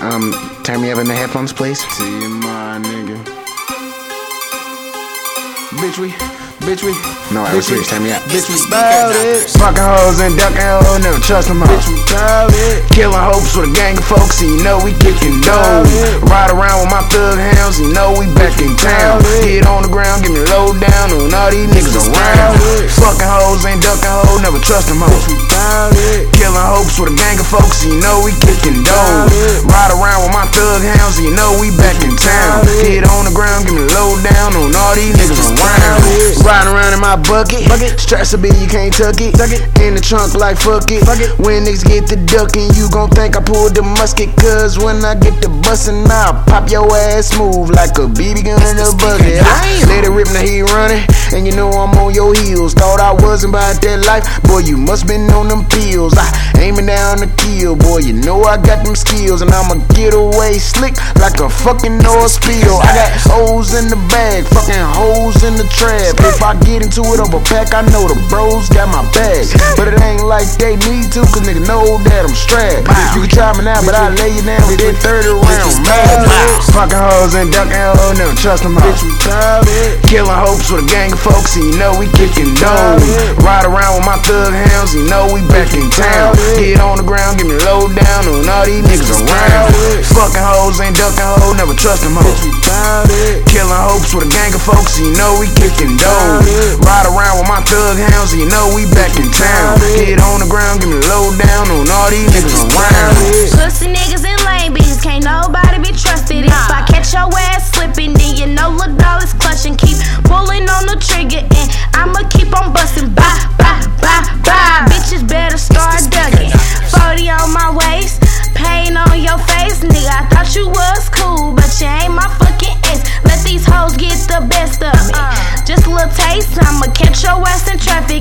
Um, turn me up in the headphones, please. TMI, nigga. Bitch, we, bitch, we. No, I was serious. Turn me up. Bitch, we bout it. Fucking hoes and ducking hoes, never trust them all. Bitch, we bout it. Killing hopes with a gang of folks, and you know we kicking dough. Ride around with my thug hounds, you know we back in town. Get on the ground, give me low down on all these niggas around. Fucking hoes and ducking hoes, never trust them hoes. We bout it. Killing hopes with a gang of folks, and you know we kicking dough. Know we my bucket, stress a bit, you can't tuck it. tuck it. In the trunk like fuck it. When niggas get the ducking, you gon' think I pulled the musket. Cause when I get the bustin', I'll pop your ass smooth like a BB gun in a bucket. Let it rip, now he running, and you know I'm on your heels. Thought I wasn't about that life, boy, you must been on them pills. I aiming down the kill, boy, you know I got them skills, and I'ma get away slick like a fucking oil spill. I got hoes in the bag, fucking hoes in the trap. If I get into it over pack, I know the bros got my back. But it ain't like they need to, cause nigga know that I'm strapped. You can try me now, but I lay you down with that 30 round mag. Fucking hoes and ducking hoes, never trust them all. Bitch, we bout it. Killing hopes with a gang of folks, and you know we kicking dough. Ride around with my thug hounds, you know we back in town. Get on the give me low down on all these niggas around. Fucking hoes ain't ducking hoes, never trust them hoes. Killing hopes with a gang of folks, and you know we kicking dough. Ride around with my thug hounds, and you know we back in town. Get on the ground, give me low down on all these niggas around. Thought you was cool, but you ain't my fucking ex. Let these hoes get the best of me. Uh-uh. Just a little taste, I'ma catch your ass in traffic,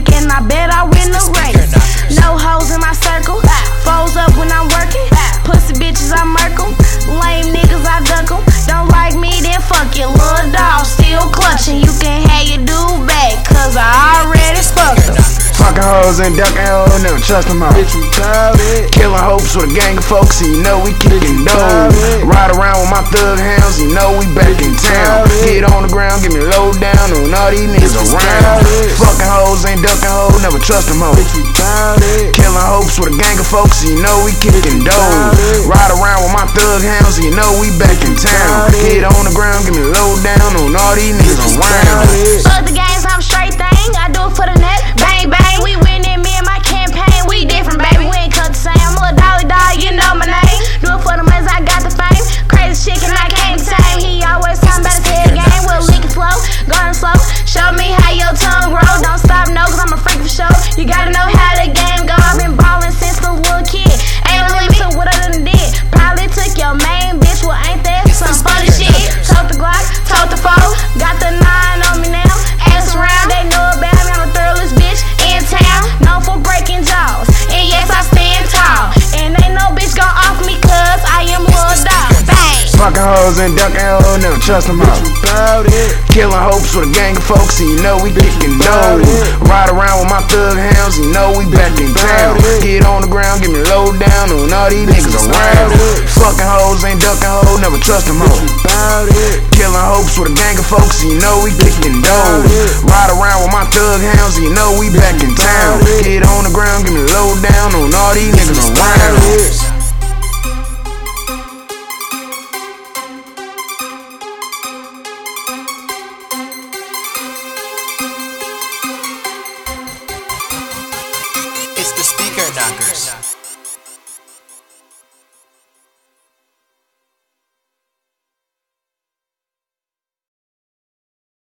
Hoes and never trust them all. Bitch, we it. Killing hopes with a gang of folks, and you know we kicking dough. Ride around with my thug hounds, you know we back in town. Get on the ground, give me low down on all these niggas around. Fucking hoes ain't ducking hoes, never trust them hoes. Bitch, we bout it. Killing hopes with a gang of folks, and you know we kicking dough. Ride around with my thug hounds, and you know we back in town. Get on the ground, give me low down on all these niggas around. Fucking hoes and ducking hoes, never trust them all. Killing hopes with a gang of folks, and you know we kicking dough. Ride around with my thug hounds, you know we back in town. Get on the ground, give me low down on all these niggas around. Fucking hoes ain't ducking hoes, never trust them hoes. Killing hopes with a gang of folks, and you know we kicking dough. Ride around with my thug hounds, and you know we back in town. Get on the ground, give me low down on all these niggas around. Knockers.